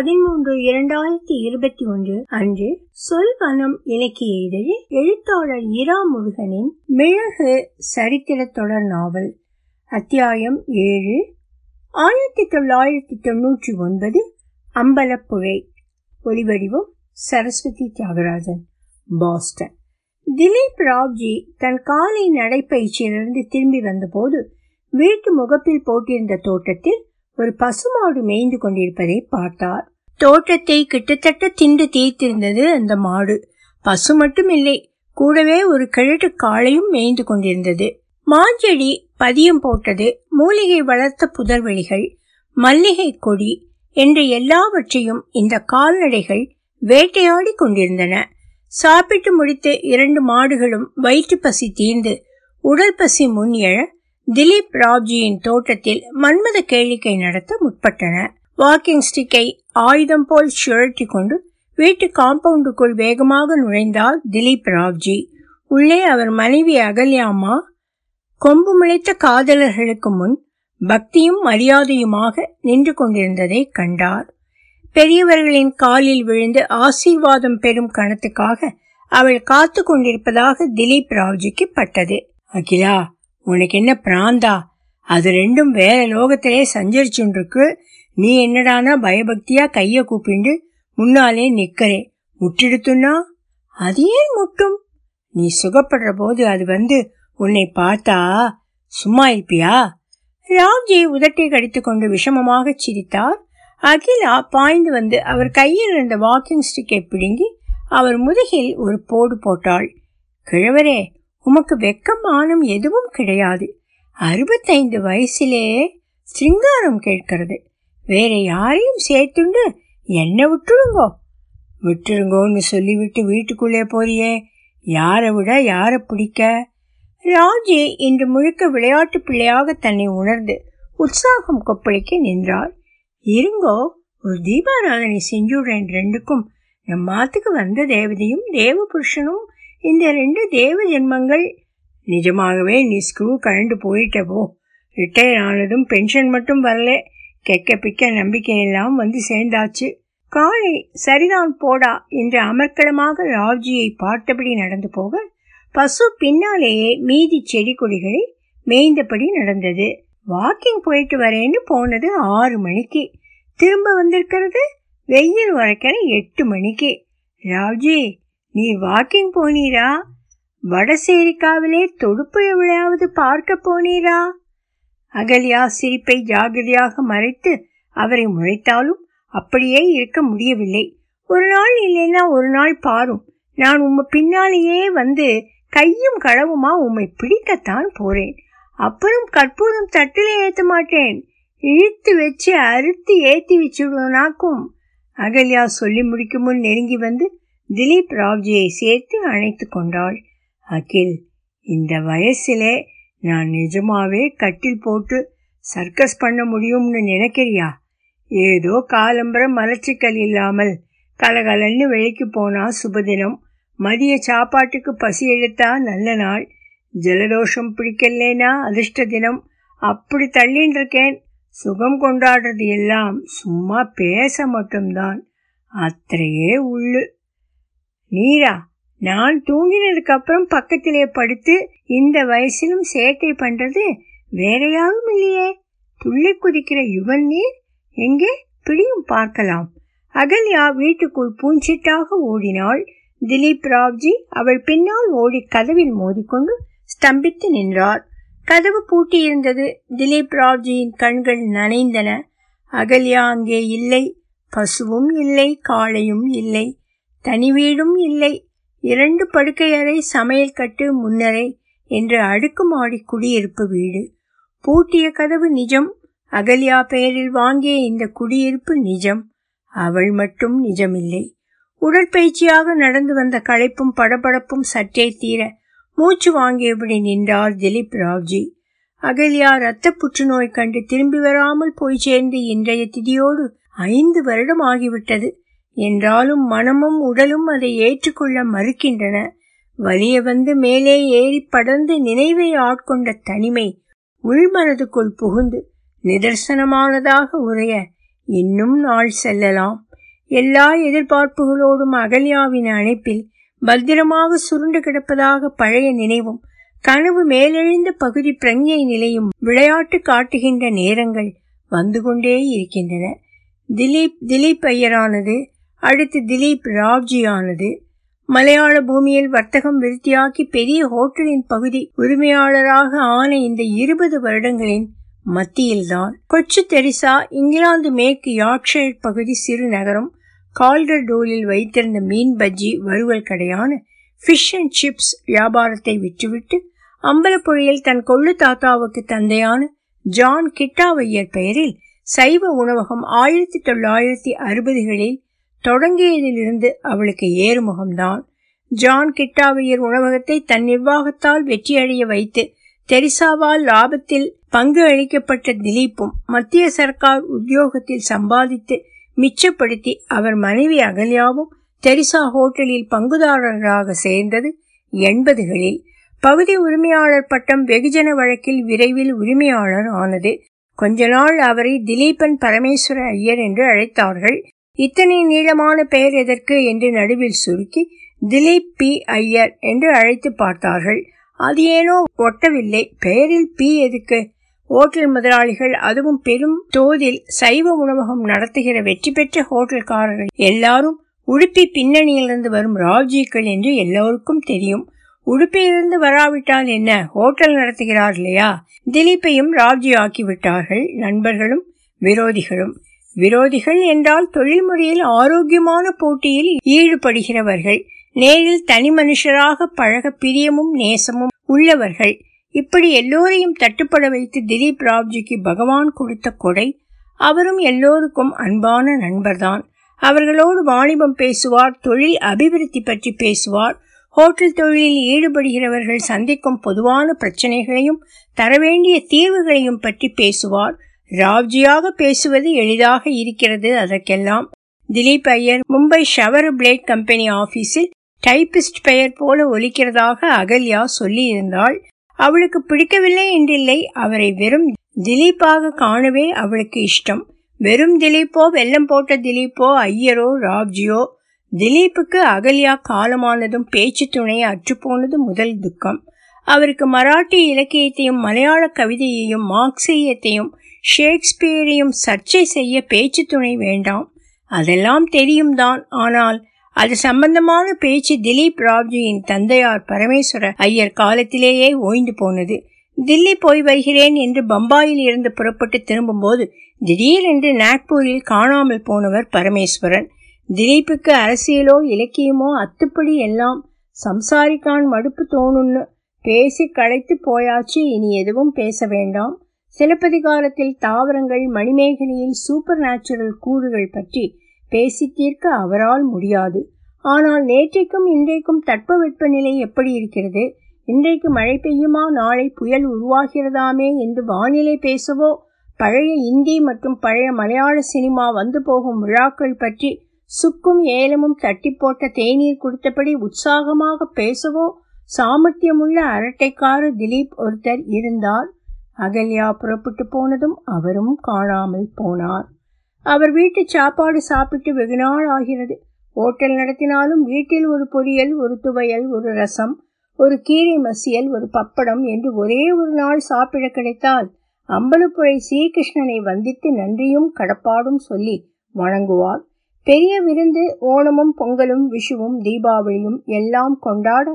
பதிமூன்று இரண்டாயிரத்தி இருபத்தி ஒன்று அன்று சொல்வனம் இலக்கிய இதழில் எழுத்தாளர் இரா முருகனின் மிளகு சரித்திர தொடர் நாவல் அத்தியாயம் ஏழு ஆயிரத்தி தொள்ளாயிரத்தி தொன்னூற்றி ஒன்பது அம்பலப்புழை. ஒலிவடிவம் சரஸ்வதி தியாகராஜன் பாஸ்டன். திலீப் ராவ்ஜி தன் காலை நடைப்பயிற்சியிலிருந்து திரும்பி வந்தபோது வீட்டு முகப்பில் போட்டிருந்த தோட்டத்தில் ஒரு பசுமாடு மேய்ந்து கொண்டிருப்பதை பார்த்தார். தோட்டத்தை கிட்டத்தட்ட திண்டு தீர்த்திருந்தது அந்த மாடு. பசு மட்டும் இல்லை கூடவே ஒரு கிழட்டு காளையும் மேய்ந்து கொண்டிருந்தது. மாஞ்செடி பதியம் போட்டது மூலிகை வளர்த்த புதர்வெளிகள் மல்லிகை கொடி என்ற எல்லாவற்றையும் இந்த கால்நடைகள் வேட்டையாடி கொண்டிருந்தன. சாப்பிட்டு முடித்து இரண்டு மாடுகளும் வயிற்று பசி தீர்ந்து உடல் பசி முன் எழ திலீப் ராவ்ஜியின் தோட்டத்தில் மன்மத கேளிக்கை நடத்த முற்பட்டன. வாக்கிங் ஸ்டிக்கை ஆயுதம் போல் சுழற்றி கொண்டு வீட்டு காம்பவுண்டுக்குள் வேகமாக நுழைந்தார் திலீப் ராவ்ஜி உள்ளே அவர் மனைவி அகல்யாமா கொம்பு முளைத்த காதலர்களுக்கு முன் பக்தியும் மரியாதையுமாக நின்று கொண்டிருந்ததை கண்டார். பெரியவர்களின் காலில் விழுந்து ஆசீர்வாதம் பெறும் கணத்துக்காக அவள் காத்து கொண்டிருப்பதாக திலீப் ராவ்ஜிக்கு பட்டது. அகிலா உனக்கு என்ன பிராந்தா? அது ரெண்டும் வேற லோகத்திலே சஞ்சரிச்சுருக்கு நீ என்னடானா பயபக்தியா கைய கூப்பிண்டு முன்னாலே நிக்கிறே முட்டிடுத்துன்னா அது ஏன் முட்டும்? நீ சுகப்படுற போது அது வந்து உன்னை பார்த்தா சும்மா இருப்பியா? ராம்ஜி உதட்டை கடித்து கொண்டு விஷமமாக சிரித்தார். அகிலா பாய்ந்து வந்து அவர் கையில் இருந்த வாக்கிங் ஸ்டிக்கை பிடுங்கி அவர் முதுகில் ஒரு போடு போட்டாள். கிழவரே உமக்கு வெக்கம் மானம் எதுவும் கிடையாது. அறுபத்தைந்து வயசிலே சிங்காரம் கேட்கிறது. வேற யாரையும் சேர்த்துண்டு என்ன விட்டுடுங்கோ விட்டுருங்கோன்னு சொல்லிவிட்டு வீட்டுக்குள்ளே போறியே. யாரை விட யாரை பிடிக்க? ராஜி இன்று முழுக்க விளையாட்டு பிள்ளையாக தன்னை உணர்ந்து உற்சாகம் கொப்பளிக்க நின்றார். இருங்கோ ஒரு தீபாராதனை செஞ்சுடுறேன் ரெண்டுக்கும். நம் மாத்துக்கு வந்த தேவதையும் தேவ புருஷனும் இந்த ரெண்டு தேவ ஜென்மங்கள் நிஜமாகவே நீ ஸ்க்ரூ கழண்டு போயிட்டவோ ரிட்டையர் ஆனதும் பென்ஷன் மட்டும் வரல. கெக்க பிக்க நம்பிக்கையெல்லாம் வந்து சேர்ந்தாச்சு. காலை சரிதான் போடா என்று அமர்க்களமாக ராவ்ஜியை பார்த்தபடி நடந்து போக பசு பின்னாலேயே மீதி செடி கொடிகளை மேய்ந்தபடி நடந்தது. வாக்கிங் போயிட்டு வரேன்னு போனது ஆறு மணிக்கு. திரும்ப வந்திருக்கிறது வெயில் வரைக்கிற எட்டு மணிக்கு. ராவ்ஜி நீ வாக்கிங் போனீரா? வடசேரிக்காவிலே தொடுப்பு எவ்வளையாவது பார்க்க போனீரா? அகல்யா சிரிப்பை ஜாகிரதையாக மறைத்து அவரை முறைத்தாலும் அப்படியே இருக்க முடியவில்லை. ஒரு நாள் இல்லைன்னா ஒரு நாள் பாரும். நான் உம்ம பின்னாலேயே வந்து கையும் களவுமா உம்மை பிடிக்கத்தான் போறேன். அப்புறம் கற்பூரம் தட்டில் ஏத்த மாட்டேன். இழுத்து வச்சு அறுத்து ஏத்தி வச்சுடுவனாக்கும். அகல்யா சொல்லி முடிக்கும் முன் நெருங்கி வந்து திலீப் ராவ்ஜியை சேர்த்து அணைத்து கொண்டாள். அகில் இந்த வயசிலே நான் நிஜமாவே கட்டில் போட்டு சர்க்கஸ் பண்ண முடியும்னு நினைக்கிறியா? ஏதோ காலம்பரம் மலச்சிக்கல் இல்லாமல் கலகலன்னு வெளிக்கு போனா சுபதினம். மதிய சாப்பாட்டுக்கு பசி எடுத்தா நல்ல நாள். ஜலதோஷம் பிடிக்கலேனா அதிர்ஷ்ட தினம். அப்படி தள்ளின்னு இருக்கேன் சுகம் கொண்டாடுறது எல்லாம் சும்மா பேச மட்டும்தான். அத்தையே உள்ளு. நீரா நான் தூங்கினதுக்கு அப்புறம் பக்கத்திலே படுத்து இந்த வயசிலும் சேட்டை பண்றது வேற யாரும் இல்லையே. துள்ளி குதிக்கிற யுவன் நீர் எங்கே? பிடியும் பார்க்கலாம். அகல்யா வீட்டுக்குள் பூஞ்சிட்டாக ஓடினாள். திலீப் ராவ்ஜி அவள் பின்னால் ஓடி கதவில் மோதிக்கொண்டு ஸ்தம்பித்து நின்றார். கதவு பூட்டியிருந்தது. திலீப் ராவ்ஜியின் கண்கள் நனைந்தன. அகல்யா அங்கே இல்லை. பசுவும் இல்லை காளையும் இல்லை. தனி வீடும் இல்லை. இரண்டு படுக்கையறை சமையல் கட்டு முன்னரை என்று அடுக்குமாடி குடியிருப்பு வீடு. பூட்டிய கதவு நிஜம். அகல்யா பெயரில் வாங்கிய இந்த குடியிருப்பு நிஜம். அவள் மட்டும் நிஜமில்லை. உடற்பயிற்சியாக நடந்து வந்த களைப்பும் படபடப்பும் சற்றே தீர மூச்சு வாங்கியபடி நின்றார் திலீப் ராவ்ஜி. அகல்யா இரத்த புற்றுநோய் கண்டு திரும்பி வராமல் போய் சேர்ந்து இன்றைய திதியோடு ஐந்து வருடம் ஆகிவிட்டது. என்றாலும் மனமும் உடலும் அதை ஏற்றுக்கொள்ள மறுக்கின்றன. வலிய வந்து மேலே ஏறி படர்ந்து நினைவை ஆட்கொண்ட தனிமை உள்மனதுக்குள் புகுந்து நிதர்சனமானதாக உரைய இன்னும் நாள் செல்லலாம். எல்லா எதிர்பார்ப்புகளோடும் அகல்யாவின் அணைப்பில் பத்திரமாக சுருண்டு கிடப்பதாக பழைய நினைவும் கனவு மேலெழுந்த பகுதி பிரஞ்ஞை நிலையும் விளையாட்டு காட்டுகின்ற நேரங்கள் வந்து கொண்டே இருக்கின்றன. திலீப் திலீப் ஐயரானது அடுத்து திலீப் ராவ்ஜியானது மலையாள பூமியில் வர்த்தகம் விருத்தியாக்கி பெரிய ஹோட்டலின் பகுதி உரிமையாளராக ஆன இந்த இருபது வருடங்களின் மத்தியில்தான் கொச்சு தெரிசா இங்கிலாந்து மேற்கு யார்க்ஷயர் பகுதி சிறு நகரம் கால்டர் டோலில் வைத்திருந்த மீன் பஜ்ஜி வறுவல் கடையான ஃபிஷ் அண்ட் சிப்ஸ் வியாபாரத்தை விட்டுவிட்டு அம்பலப்புழையில் தன் கொள்ளு தாத்தாவுக்கு தந்தையான ஜான் கிட்டாவையர் பெயரில் சைவ உணவகம் ஆயிரத்தி தொள்ளாயிரத்தி அறுபதுகளில் தொடங்கியதிலிருந்து அவளுக்கு ஏறுமுகம்தான். ஜான் கிட்டாவையர் உணவகத்தை தன் நிர்வாகத்தால் வெற்றியடைய வைத்து தெரிசாவால் லாபத்தில் பங்கு அளிக்கப்பட்ட திலீப்பும் மத்திய சர்க்கார் உத்தியோகத்தில் சம்பாதித்து மிச்சப்படுத்தி அவர் மனைவி அகல்யாவும் தெரிசா ஹோட்டலில் பங்குதாரர்களாக சேர்ந்தது எண்பதுகளில். பகுதி உரிமையாளர் பட்டம் வெகுஜன வழக்கில் விரைவில் உரிமையாளர் ஆனது. கொஞ்ச நாள் அவரை திலீபன் பரமேஸ்வர ஐயர் என்று அழைத்தார்கள். இத்தனை நீளமான பெயர் எதற்கு என்று நடுவில் சுருக்கி திலீப் பி. ஐயர் என்று அழைத்து பார்த்தார்கள். அது ஏனோ ஒட்டவில்லை. பெயரில் பி. எதுக்கு? ஹோட்டல் முதலாளிகள் அதுவும் பெரும் தோதில் சைவ உணவகம் நடத்துகிற வெற்றி பெற்ற ஹோட்டல்காரர்கள். எல்லாரும் உடுப்பி பின்னணியிலிருந்து வரும் ராவ்ஜிக்கள் என்று எல்லோருக்கும் தெரியும். உடுப்பியிலிருந்து வராவிட்டால் என்ன? ஹோட்டல் நடத்துகிறார் இல்லையா? திலீப்பையும் ராவ்ஜி ஆக்கிவிட்டார்கள் நண்பர்களும் விரோதிகளும். விரோதிகள் என்றால் தொழில் முறையில் ஆரோக்கியமான போட்டியில் ஈடுபடுகிறவர்கள் நேரில் தனி மனுஷராக பழக பிரியமும் நேசமும் உள்ளவர்கள். இப்படி எல்லோரையும் தட்டுப்பட வைத்து திலீப் ராவ்ஜிக்கு பகவான் கொடுத்த கொடை அவரும் எல்லோருக்கும் அன்பான நண்பர்தான். அவர்களோடு வாணிபம் பேசுவார் தொழில் அபிவிருத்தி பற்றி பேசுவார். ஹோட்டல் தொழிலில் ஈடுபடுகிறவர்கள் சந்திக்கும் பொதுவான பிரச்சனைகளையும் தரவேண்டிய தீர்வுகளையும் பற்றி பேசுவார். ராவ்ஜியாக பேசுவது எளிதாக இருக்கிறது அதற்கெல்லாம். Dilip Iyer Mumbai shower blade company ஆபீஸில் டைபிஸ்ட் பெயர் போல ஒலிக்கிறதாக அகல்யா சொல்லியிருந்தாள். அவளுக்கு பிடிக்கவில்லை என்றில்லை அவரை வெறும் திலீப்பாக காணவே அவளுக்கு இஷ்டம். வெறும் திலீப்போ வெள்ளம் போட்ட திலீப்போ ஐயரோ ராவ்ஜியோ? திலீப்புக்கு அகல்யா காலமானதும் பேச்சு துணை அற்றுப்போனது முதல் துக்கம். அவருக்கு மராட்டி இலக்கியத்தையும் மலையாள கவிதையையும் மார்க்சியத்தையும் ஷேக்ஸ்பியரையும் சர்ச்சை செய்ய பேச்சு துணை வேண்டாம். அதெல்லாம் தெரியும் தான். ஆனால் அது சம்பந்தமான பேச்சு திலீப் ராவ்ஜியின் தந்தையார் பரமேஸ்வர ஐயர் காலத்திலேயே ஓய்ந்து போனது. தில்லி போய் வருகிறேன் என்று பம்பாயில் இருந்து புறப்பட்டு திரும்பும்போது திடீரென்று நாக்பூரில் காணாமல் போனவர் பரமேஸ்வரன். திலீப்புக்கு அரசியலோ இலக்கியமோ அத்துப்படி எல்லாம் சம்சாரிக்கான் மடுப்பு தோணுன்னு பேசி களைத்து போயாச்சு. இனி எதுவும் பேச வேண்டாம். சிலப்பதிகாரத்தில் தாவரங்கள் மணிமேகலையில் சூப்பர் நேச்சுரல் கூறுகள் பற்றி பேசி தீர்க்க அவரால் முடியாது. ஆனால் நேற்றைக்கும் இன்றைக்கும் தட்பவெப்பநிலை எப்படி இருக்கிறது? இன்றைக்கு மழை பெய்யுமா? நாளை புயல் உருவாகிறதாமே என்று வானிலை பேசவோ? பழைய இந்தி மற்றும் பழைய மலையாள சினிமா வந்து போகும் விழாக்கள் பற்றி சுக்கும் ஏலமும் தட்டி போட்ட தேநீர் குடித்தபடி உற்சாகமாக பேசவோ? சாமர்த்தியமுள்ள அரட்டைக்கார திலீப் ஒருத்தர் இருந்தார். அகல்யா புறப்பட்டு போனதும் அவரும் காணாமல் போனார். அவர் வீட்டு சாப்பாடு சாப்பிட்டு வெகு நாள் ஆகிறது. ஹோட்டல் நடத்தினாலும் வீட்டில் ஒரு பொரியல் ஒரு துவையல் ஒரு ரசம் ஒரு கீரை மசியல் ஒரு பப்படம் என்று ஒரே ஒரு நாள் சாப்பிட கிடைத்தால் அம்பலப்புழை ஸ்ரீகிருஷ்ணனை வந்தித்து நன்றியும் கடப்பாடும் சொல்லி வணங்குவார். பெரிய விருந்து ஓணமும் பொங்கலும் விஷுவும் தீபாவளியும் எல்லாம் கொண்டாட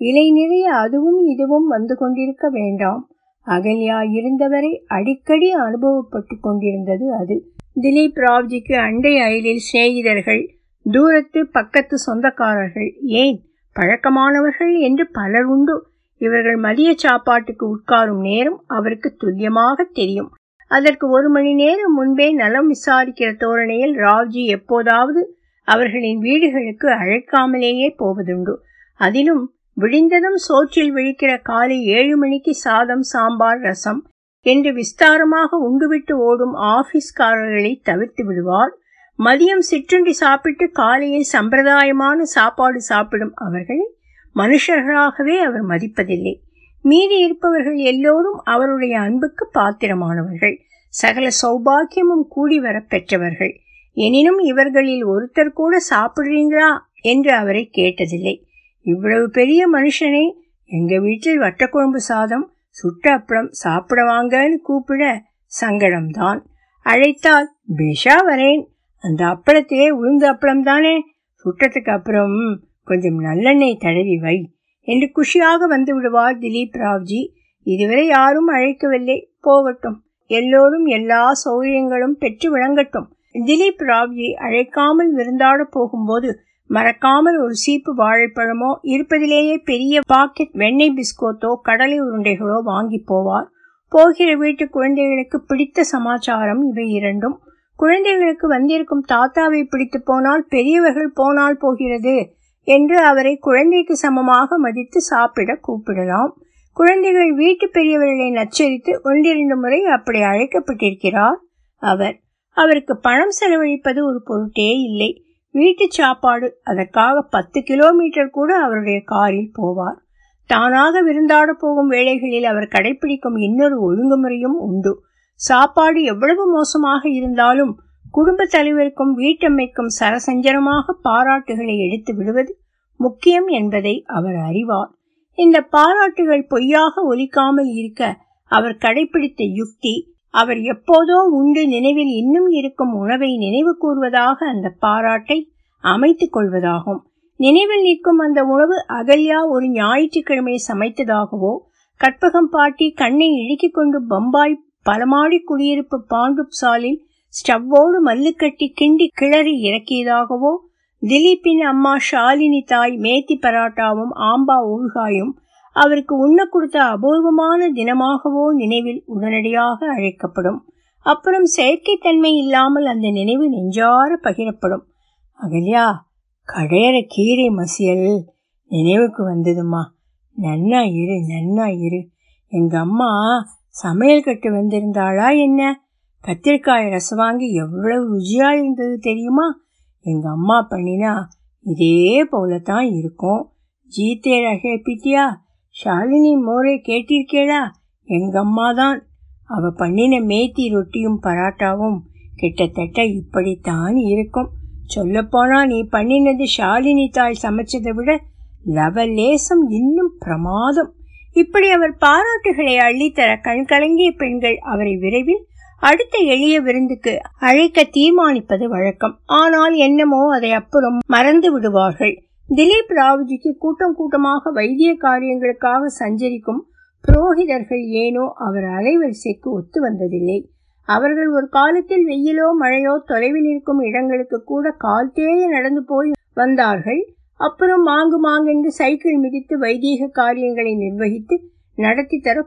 இலை நிறைய அதுவும் இதுவும் வந்து கொண்டிருக்க வேண்டாம். அகல்யா இருந்தவரை அடிக்கடி அனுபவப்பட்டு கொண்டிருந்தது அது. திலீப் ராவ்ஜிக்கு அண்டை அயலில் சிநேகிதர்கள் தூரத்து பக்கத்து சொந்தக்காரர்கள் ஏன் பழக்கமானவர்கள் என்று பலர் உண்டு. இவர்கள் மதிய சாப்பாட்டுக்கு உட்காரும் நேரம் அவருக்கு துல்லியமாக தெரியும். அதற்கு ஒரு மணி நேரம் முன்பே நலம் விசாரிக்கிற தோரணையில் ராவ்ஜி எப்போதாவது அவர்களின் வீடுகளுக்கு அழைக்காமலேயே போவதுண்டு. அதிலும் விழிந்ததும் சோற்றில் விழிக்கிற காலை ஏழு மணிக்கு சாதம் சாம்பார் ரசம் என்று விஸ்தாரமாக உண்டுவிட்டு ஓடும் ஆபீஸ்காரர்களை தவிர்த்து விடுவார். மதியம் சிற்றுண்டி சாப்பிட்டு காலையில் சம்பிரதாயமான சாப்பாடு சாப்பிடும் அவர்களை மனுஷர்களாகவே அவர் மதிப்பதில்லை. மீதி இருப்பவர்கள் எல்லோரும் அவருடைய அன்புக்கு பாத்திரமானவர்கள். சகல சௌபாக்கியமும் கூடி வர பெற்றவர்கள். எனினும் இவர்களில் ஒருத்தர் கூட சாப்பிடுறீங்களா என்று அவரை கேட்டதில்லை. இவ்வளவு பெரிய மனுஷனை எங்க வீட்டில் வட்டக்குழம்பு சாதம் சுட்ட அப்பளம் சாப்பிட வாங்கன்னு கூப்பிட சங்கடம்தான். அழைத்தால் பேஷா வரேன். அந்த அப்பளத்திலே உளுந்து அப்பளம் தானே சுட்டத்துக்கு அப்புறம் கொஞ்சம் நல்லெண்ணெய் தடவி வை. என்று குஷியாக வந்து விடுவார் திலீப் ராவ்ஜி. இதுவரை யாரும் அழைக்கவில்லை. போகட்டும். எல்லோரும் எல்லா சௌகரியங்களும் பெற்று விளங்கட்டும். திலீப் ராவ்ஜி அழைக்காமல் விருந்தாட போகும்போது மறக்காமல் ஒரு சீப்பு வாழைப்பழமோ இருப்பதிலேயே பெரிய பாக்கெட் வெண்ணெய் பிஸ்கோத்தோ கடலை உருண்டைகளோ வாங்கி போவார். போகிற வீட்டு குழந்தைகளுக்கு பிடித்த சமாச்சாரம் இவை இரண்டும். குழந்தைகளுக்கு வந்திருக்கும் தாத்தாவை பிடித்து போனால் பெரியவர்கள் போனால் போகிறது என்று அவரை குழந்தைக்கு சமமாக மதித்து சாப்பிட கூப்பிடலாம். குழந்தைகள் வீட்டு பெரியவர்களை நச்சரித்து ஒன்றிரண்டு முறை அப்படி அழைக்கப்பட்டிருக்கிறார். அவர் அவருக்கு பணம் செலவழிப்பது ஒரு பொருட்டே இல்லை. வீட்டு சாப்பாடு அதற்காக பத்து கிலோமீட்டர் கூட அவருடைய காரில் போவார். தானாக விருந்தாட போகும் வேளைகளில் அவர் கடைபிடிக்கும் இன்னொரு ஒழுங்குமுறையும் உண்டு. சாப்பாடு எவ்வளவு மோசமாக இருந்தாலும் குடும்ப தலைவருக்கும் வீட்டம்மைக்கும் சரசஞ்சரமாக பாராட்டுகளை எடுத்து விடுவது முக்கியம் என்பதை அவர் அறிவார். இந்த பாராட்டுகள் பொய்யாக ஒலிக்காமல் இருக்க அவர் கடைபிடித்த யுக்தி அவர் எப்போதோ உண்டு நினைவில் இன்னும் இருக்கும் உணவை நினைவு கூறுவதாக அந்த பாராட்டை அமைத்துக் கொள்வதாகும். நினைவில் நிற்கும் அந்த உணவு அகல்யா ஒரு ஞாயிற்றுக்கிழமை சமைத்ததாகவோ கற்பகம் பாட்டி கண்ணை இழுக்கிக் கொண்டு பம்பாய் பலமாடி குடியிருப்பு பாண்டு சாலில் ஸ்டவ்வோடு மல்லுக்கட்டி கிண்டி கிளறி இறக்கியதாகவோ திலீப்பின் அம்மா ஷாலினி தாய் மேத்தி பராட்டாவும் ஆம்பா ஊழ்காயும் அவருக்கு உண்ண கொடுத்த அபூர்வமான தினமாகவோ நினைவில் உடனடியாக அழைக்கப்படும். அப்புறம் செயற்கைத்தன்மை இல்லாமல் அந்த நினைவு நெஞ்சார பகிரப்படும். அகல்யா கடையற கீரை மசியல் நினைவுக்கு வந்ததுமா? நன்னா இரு நன்னா இரு. எங்க அம்மா சமையல் கட்டு வந்திருந்தாளா என்ன? கத்திரிக்காய் ரசம் வாங்கி எவ்வளவு ருச்சியா இருந்தது தெரியுமா? எங்க அம்மா பண்ணினா இதே போல தான் இருக்கும். ஜீத்தே ரகே பிட்டியா? ஷாலினி மோரே கேட்டிருக்கேளா எங்க அம்மா தான் அவ பண்ணின மேத்தி ரொட்டியும் பராட்டாவும் கிட்டத்தட்ட இப்படித்தான் இருக்கும். சொல்லப்போனா நீ பண்ணினது ஷாலினி தாய் சமைச்சதை விட லவலேசம் இன்னும் பிரமாதம். இப்படி அவர் பாராட்டுகளை அள்ளித்தர கண்கலங்கிய பெண்கள் அவரை விரைவில் அடுத்த எளிய விருந்துக்கு அழைக்க தீர்மானிப்பது வழக்கம். ஆனால் என்னமோ அதை அப்புறம் மறந்து விடுவார்கள். திலீப் ராவ்ஜிக்கு கூட்டம் கூட்டமாக வைத்திய காரியங்களுக்காக சஞ்சரிக்கும் புரோகிதர்கள் ஏனோ அவர் அலைவரிசைக்கு ஒத்து வந்ததில்லை. அவர்கள் ஒரு காலத்தில் வெயிலோ மழையோ தொலைவில் இருக்கும் இடங்களுக்கு கூட கால் தேய நடந்து போய் வந்தார்கள். அப்புறம் மாங்கு மாங்கென்று சைக்கிள் மிதித்து வைதீக காரியங்களை நிர்வகித்து நடத்தி தர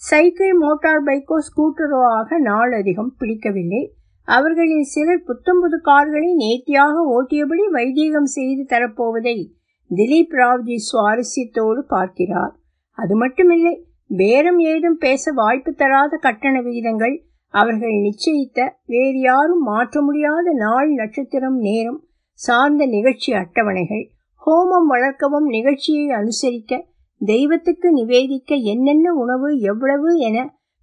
சைக்கிள் மோட்டார் பைக்கோ ஸ்கூட்டரோ ஆக நாள் அதிகம் பிடிக்கவில்லை. அவர்களில் சிலர் புத்தம்புது கார்களை நேர்த்தியாக ஓட்டியபடி வைதீகம் செய்து தரப்போவதை திலீப் ராவ்ஜி சுவாரஸ்யத்தோடு பார்க்கிறார். அது மட்டுமில்லை பேரம் ஏதும் பேச வாய்ப்பு தராத கட்டண விகிதங்கள் அவர்கள் நிச்சயித்த வேறு யாரும் மாற்ற முடியாத நாள் நட்சத்திரம் நேரம் சார்ந்த நிகழ்ச்சி அட்டவணைகள் ஹோமம் வளர்க்கவும் நிகழ்ச்சியை அனுசரிக்க தெய்வத்துக்கு நிவேதிக்க என்னென்ன உணவு எவ்வளவு என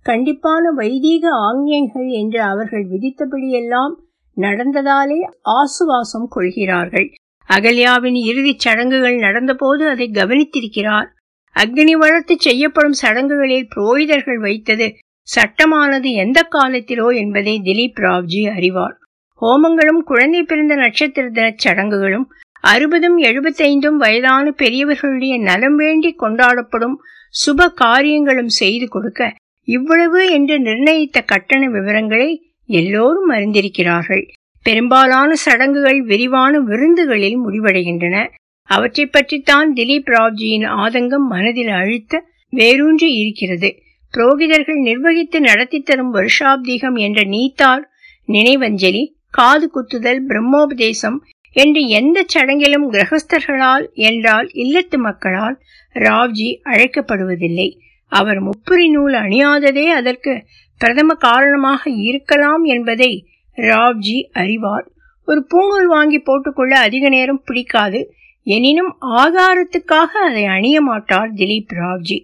கண்டிப்பான வைதீக ஆக்ஞைகள் என்று அவர்கள் விதித்தபடியெல்லாம் நடந்ததாலே ஆசுவாசம் கொள்கிறார்கள். அகல்யாவின் இறுதிச் சடங்குகள் நடந்தபோது அதை கவனித்திருக்கிறார். அக்னி வளர்த்து செய்யப்படும் சடங்குகளில் புரோகிதர்கள் வைத்தது சட்டமானது எந்த காலத்திலோ என்பதை திலீப் ராவ்ஜி அறிவார். ஹோமங்களும் குழந்தை பிறந்த நட்சத்திர தினச் சடங்குகளும் அறுபதும் எழுபத்தைந்தும் வயதான பெரியவர்களுடைய நலம் வேண்டி கொண்டாடப்படும் சுப காரியங்களும் செய்து கொடுக்க இவ்வளவு என்று நிர்ணயித்த கட்டண விவரங்களை எல்லோரும் அறிந்திருக்கிறார்கள். பெரும்பாலான சடங்குகள் விரிவான விருந்துகளில் முடிவடைகின்றன. அவற்றை பற்றித்தான் திலீப் ராவ்ஜியின் ஆதங்கம் மனதில் அழுத்த வேரூன்றி இருக்கிறது. புரோகிதர்கள் நிர்வகித்து நடத்தி தரும் வருஷாப்தீகம் என்ற நீத்தார் நினைவஞ்சலி காது குத்துதல் பிரம்மோபதேசம் என்று எந்த சடங்கிலும் கிரகஸ்தர்களால் என்றால் இல்லத்து மக்களால் ராவ்ஜி அழைக்கப்படுவதில்லை. அவர் முப்புரி நூல் அணியாததே அதற்கு பிரதம காரணமாக இருக்கலாம் என்பதை ராவ்ஜி அறிவார். ஒரு பூங்கல் வாங்கி போட்டுக்கொள்ள அதிக நேரம் பிடிக்காது. எனினும் ஆதாரத்துக்காக அதை அணிய மாட்டார் திலீப் ராவ்ஜி.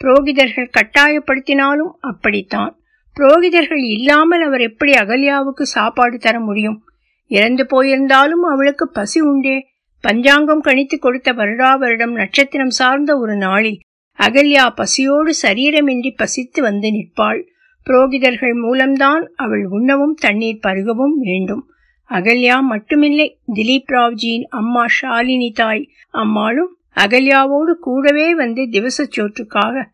புரோகிதர்கள் கட்டாயப்படுத்தினாலும் அப்படித்தான். புரோகிதர்கள் இல்லாமல் அவர் எப்படி அகல்யாவுக்கு சாப்பாடு தர முடியும்? இறந்து போயிருந்தாலும் அவளுக்கு பசி உண்டே. பஞ்சாங்கம் கணித்து கொடுத்த வருடா வருடம் நட்சத்திரம் சார்ந்த ஒரு நாளில் அகல்யா பசியோடு சரீரமின்றி பசித்து வந்து நிற்பாள். புரோகிதர்கள் மூலம்தான் அவள் உண்ணவும் தண்ணீர் பருகவும் வேண்டும். அகல்யா மட்டுமில்லை திலீப் ராவ்ஜியின் அம்மா ஷாலினி தாய் அம்மாளும் அகல்யாவோடு கூடவே வந்து திவச சோற்றுக்காக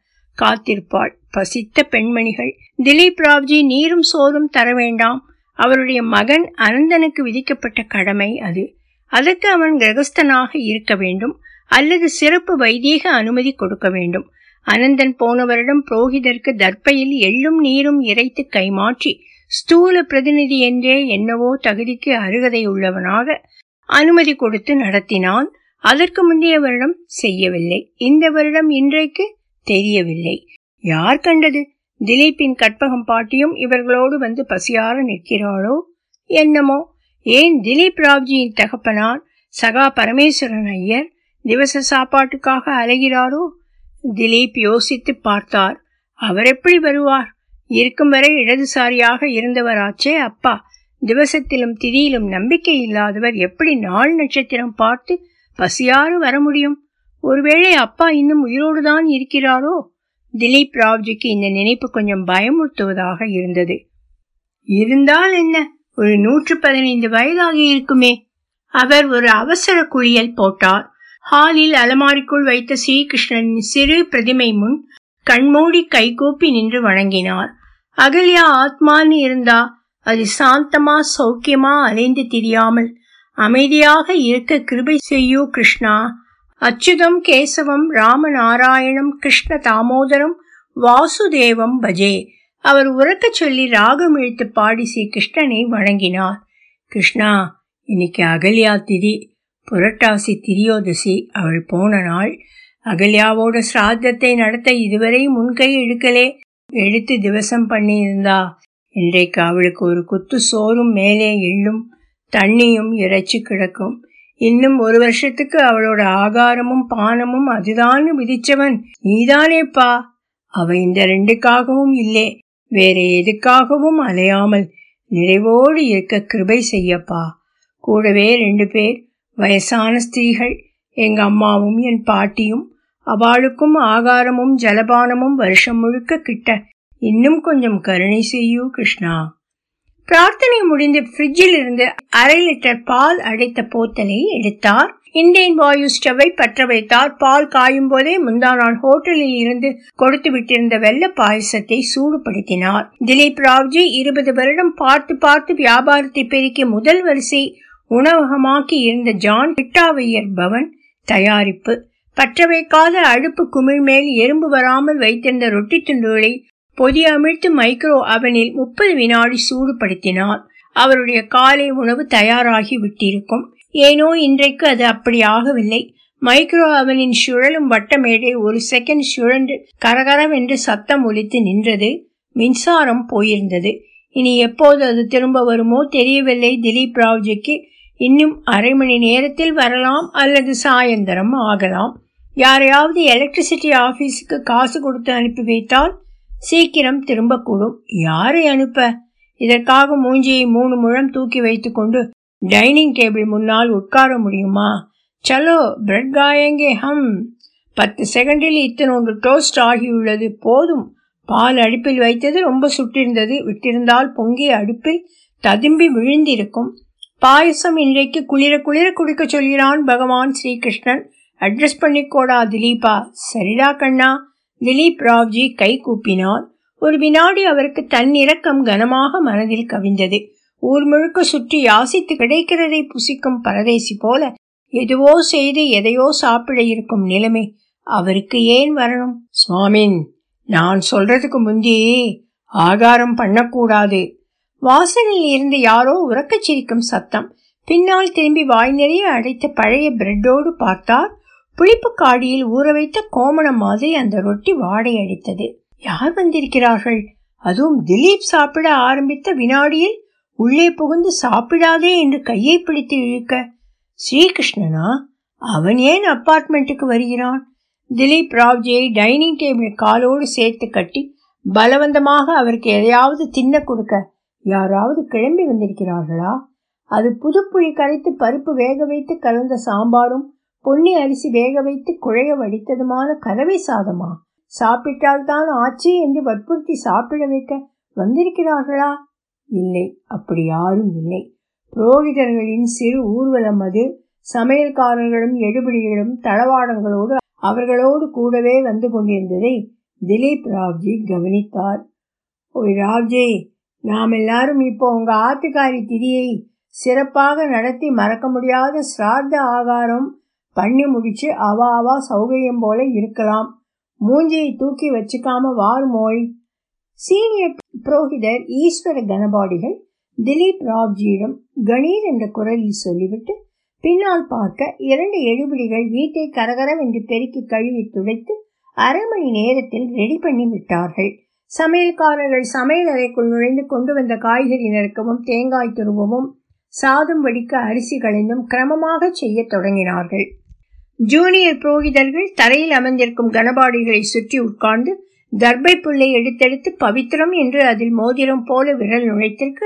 காத்திருப்பாள். பசித்த பெண்மணிகள் திலீப் ராவ்ஜி நீரும் சோறும் தர வேண்டாம். அவருடைய மகன் அனந்தனுக்கு விதிக்கப்பட்ட கடமை அது. அதற்கு அவன் கிரகஸ்தனாக இருக்க வேண்டும். அல்லது சிறப்பு வைதீக அனுமதி கொடுக்க வேண்டும். அனந்தன் போன வருடம் புரோகிதருக்கு தர்ப்பையில் எள்ளும் நீரும் இறைத்து கைமாற்றி ஸ்தூல பிரதிநிதி என்றே என்னவோ தகுதிக்கு அருகதை உள்ளவனாக அனுமதி கொடுத்து நடத்தினான். அதற்கு முந்தைய வருடம் செய்யவில்லை. இந்த வருடம் இன்றைக்கு தெரியவில்லை. யார் கண்டது? திலீப்பின் கற்பகம் பாட்டியும் இவர்களோடு வந்து பசியார நிற்கிறாளோ? என்னமோ? ஏன் திலீப் ராவ்ஜியின் தகப்பனார் சகா பரமேஸ்வரன் ஐயர் திவச சாப்பாட்டுக்காக அலைகிறாரோ? திலீப் யோசித்து பார்த்தார். அவர் எப்படி வருவார்? இருக்கும் வரை இடதுசாரியாக இருந்தவராச்சே அப்பா. திவசத்திலும் திதியிலும் நம்பிக்கை இல்லாதவர் எப்படி நாள் நட்சத்திரம் பார்த்து பசியாறு வர முடியும்? ஒருவேளை அப்பா இன்னும் உயிரோடுதான் இருக்கிறாரோ? திலீப் ராவ்ஜிக்கு இந்த நினைப்பு கொஞ்சம் பயமுறுத்துவதாக இருந்தது. இருந்தால் என்ன? ஒரு நூற்று பதினைந்து வயதாகி இருக்குமே. அவர் ஒரு அவசர குளியல் போட்டார். ஹாலில் அலமாரிக்குள் வைத்த ஸ்ரீகிருஷ்ணனின் சிறு பிரதிமை முன் கண்மூடி கைகூப்பி நின்று வணங்கினார். அகல்யா ஆத்மான்னு இருந்தா அது சாந்தமா சௌக்கியமா அலைந்து திரியாமல் அமைதியாக இருக்க கிருபை செய்யோ கிருஷ்ணா. அச்சுதம் கேசவம் ராமநாராயணம் கிருஷ்ண தாமோதரம் வாசுதேவம் பஜே. அவர் உறக்கச் சொல்லி ராகம் இழுத்து பாடி ஸ்ரீ கிருஷ்ணனை வணங்கினார். கிருஷ்ணா இன்னைக்கு அகல்யா திதி. புரட்டாசி திரியோதசி அவள் போன நாள் அகல்யாவோட சிராத்தத்தை நடத்த இதுவரை முன்கை இழுக்கலே. எடுத்து திவசம் பண்ணியிருந்தா. இன்றைக்கு அவளுக்கு ஒரு குத்து சோறும் மேலே எள்ளும் தண்ணியும் இறைச்சி கிடக்கும். இன்னும் ஒரு வருஷத்துக்கு அவளோட ஆகாரமும் பானமும் அதுதான் விதிச்சவன் நீதானேப்பா. அவ இந்த ரெண்டுக்காகவும் இல்லை. வேற எதுக்காகவும் அலையாமல் நிறைவோடு இருக்க கிருபை செய்யப்பா. கூடவே ரெண்டு பேர் வயசான ஸ்திரீகள் எங்க அம்மாவும் என் பாட்டியும் அவளுக்கும் ஆகாரமும் ஜலபானமும் வருஷம் முழுக்க கிட்ட. இன்னும் கொஞ்சம் கருணை செய்யൂ கிருஷ்ணா. பிரார்த்தனை முடிந்து ஃப்ரிட்ஜில் இருந்து அரை லிட்டர் பால் அடைத்த போத்தலை எடுத்தார். இந்தியன் வாயு ஸ்டவை பற்ற வைத்தார். பால் காயும் போதே முந்தா நாள் ஹோட்டலில் இருந்து கொடுத்து விட்டிருந்த வெள்ள பாயசத்தை சூடுபடுத்தினார். திலீப் ராவ்ஜி இருபது வருடம் பார்த்து பார்த்து வியாபாரத்தை பெருக்கி முதல் வரிசை உணவகமாக்கி இருந்த ஜான் கிட்டாவையர் பவன் தயாரிப்பு. பற்ற வைக்காத அடுப்பு குமிழ் மேல் எறும்பு வராமல் வைத்திருந்த ரொட்டி துண்டுகளை பொதி அமிழ்த்து மைக்ரோ அவனில் முப்பது வினாடி சூடுபடுத்தினார். அவருடைய காலை உணவு தயாராகி விட்டிருக்கும். ஏனோ இன்றைக்கு அது அப்படி ஆகவில்லை. மைக்ரோ அவனின் சுழலும் வட்டமேடை ஒரு செகண்ட் சுழன்று கரகரவென்று சத்தம் ஒலித்து நின்றது. மின்சாரம் போயிருந்தது. இனி எப்போது அது திரும்ப வருமோ தெரியவில்லை திலீப் ராவ்ஜிக்கு. இன்னும் அரை மணி நேரத்தில் வரலாம் அல்லது சாயந்தரம் ஆகலாம். யாரையாவது எலக்ட்ரிசிட்டி ஆபீஸுக்கு காசு கொடுத்து அனுப்பி வைத்தால் சீக்கிரம் திரும்பக்கூடும். யாரை அனுப்ப? இதற்காக மூஞ்சியை மூணு முழம் தூக்கி வைத்துக்கொண்டு டைனிங் டேபிள் முன்னால் உட்கார முடியுமா? சலோ பிரெட் காயங்கே ஹம் பத்து செகண்டில் இத்தனொன்று டோஸ்ட் ஆகியுள்ளது. போதும். பால் அடுப்பில் வைத்தது ரொம்ப சுட்டிருந்தது. விட்டிருந்தால் பொங்கி அடுப்பில் ததும்பி விழுந்திருக்கும். பாயசம் இன்றைக்கு குளிர குளிர குடிக்க சொல்கிறான் பகவான் ஸ்ரீகிருஷ்ணன். அட்ரஸ் பண்ணிக்கோடா திலீபா. சரிடா கண்ணா. திலீப் ராவ்ஜி கை கூப்பினார். ஒரு வினாடி அவருக்கு தன்னிறக்கம் கனமாக மனதில் கவிந்தது. ஊர் முழுக்க சுற்றி யாசித்து கிடைக்கிறதை புசிக்கும் பரதேசி போல எதுவோ செய்து எதையோ சாப்பிட இருக்கும் நிலைமை அவருக்கு ஏன் வரணும்? சுவாமின் நான் சொல்றதுக்கு முந்தி ஆகாரம் பண்ணக்கூடாது. வாசலில் இருந்து யாரோ உறக்கச் சிரிக்கும் சத்தம். பின்னால் திரும்பி வாய் நிறைய அடைத்த பழைய பிரெட்டோடு பார்த்தார். புளிப்பு காடியில் ஊற வைத்த கோமணம் மாதிரி அந்த ரொட்டி வாடை அடித்தது. யார் வந்திருக்கிறார்கள்? அதுவும் திலீப் சாப்பிட ஆரம்பித்த வினாடியில் உள்ளே புகுந்து சாப்பிடாதே என்று கையை பிடித்து இழுக்க ஸ்ரீகிருஷ்ணனா? அவன் ஏன் அப்பார்ட்மெண்ட்டுக்கு வருகிறான்? திலீப் ராவ்ஜியை டைனிங் டேபிள் காலோடு சேர்த்து கட்டி பலவந்தமாக அவருக்கு எதையாவது தின்ன கொடுக்க யாராவது கிளம்பி வந்திருக்கிறார்களா? அது புதுப்புளி கரைத்து பருப்பு வேக வைத்து கலந்த சாம்பாரும் பொன்னி அரிசி வேக வைத்து குழைய வடித்ததுமான கலவை சாதமா? சாப்பிட்டால்தான் ஆச்சு என்று வற்புறுத்தி சாப்பிட வைக்க வந்திருக்கிறார்களா? இல்லை அப்படி யாரும் இல்லை. புரோகிதர்களின் சிறு ஊர்வலம் அது. சமையல்காரர்களும் எடுபடிகளும் தளவாடங்களோடு அவர்களோடு கூடவே வந்து கொண்டிருந்ததை திலீப் ராவ்ஜி கவனித்தார். ஓய் ராவ்ஜி நாம் எல்லாரும் இப்போ உங்க ஆத்துக்காரி திதியை சிறப்பாக நடத்தி மறக்க முடியாத சிரார்த்த ஆகாரம் பண்ணி முடிச்சு அவா அவா சௌகரியம் போல இருக்கலாம். மூஞ்சியை தூக்கி வச்சுக்காம வார் மோய். சீனியர் புரோகிதர் ஈஸ்வர கனபாடிகள் திலீப் ராவ்ஜியிடம் கணீர் என்ற குரலில் சொல்லிவிட்டு பின்னால் பார்க்க இரண்டு எழுபிடிகள் வீட்டை கரகரம் என்று பெருக்கி கழுவி துடைத்து அரை மணி நேரத்தில் ரெடி பண்ணி விட்டார்கள். சமையல்காரர்கள் சமையல் அறைக்குள் நுழைந்து கொண்டு வந்த காய்கறி நறுக்கவும் தேங்காய் துருவவும் சாதம் வடிக்க அரிசி களைந்தும் கிரமமாக செய்ய தொடங்கினார்கள். ஜூனியர் புரோகிதர்கள் தரையில் அமர்ந்திருக்கும் கனபாடிகளை சுற்றி உட்கார்ந்து தர்பை புல்லை எடுத்தெடுத்து பவித்திரம் என்று அதில் மோதிரம் போல விரல் நுழைத்திருக்க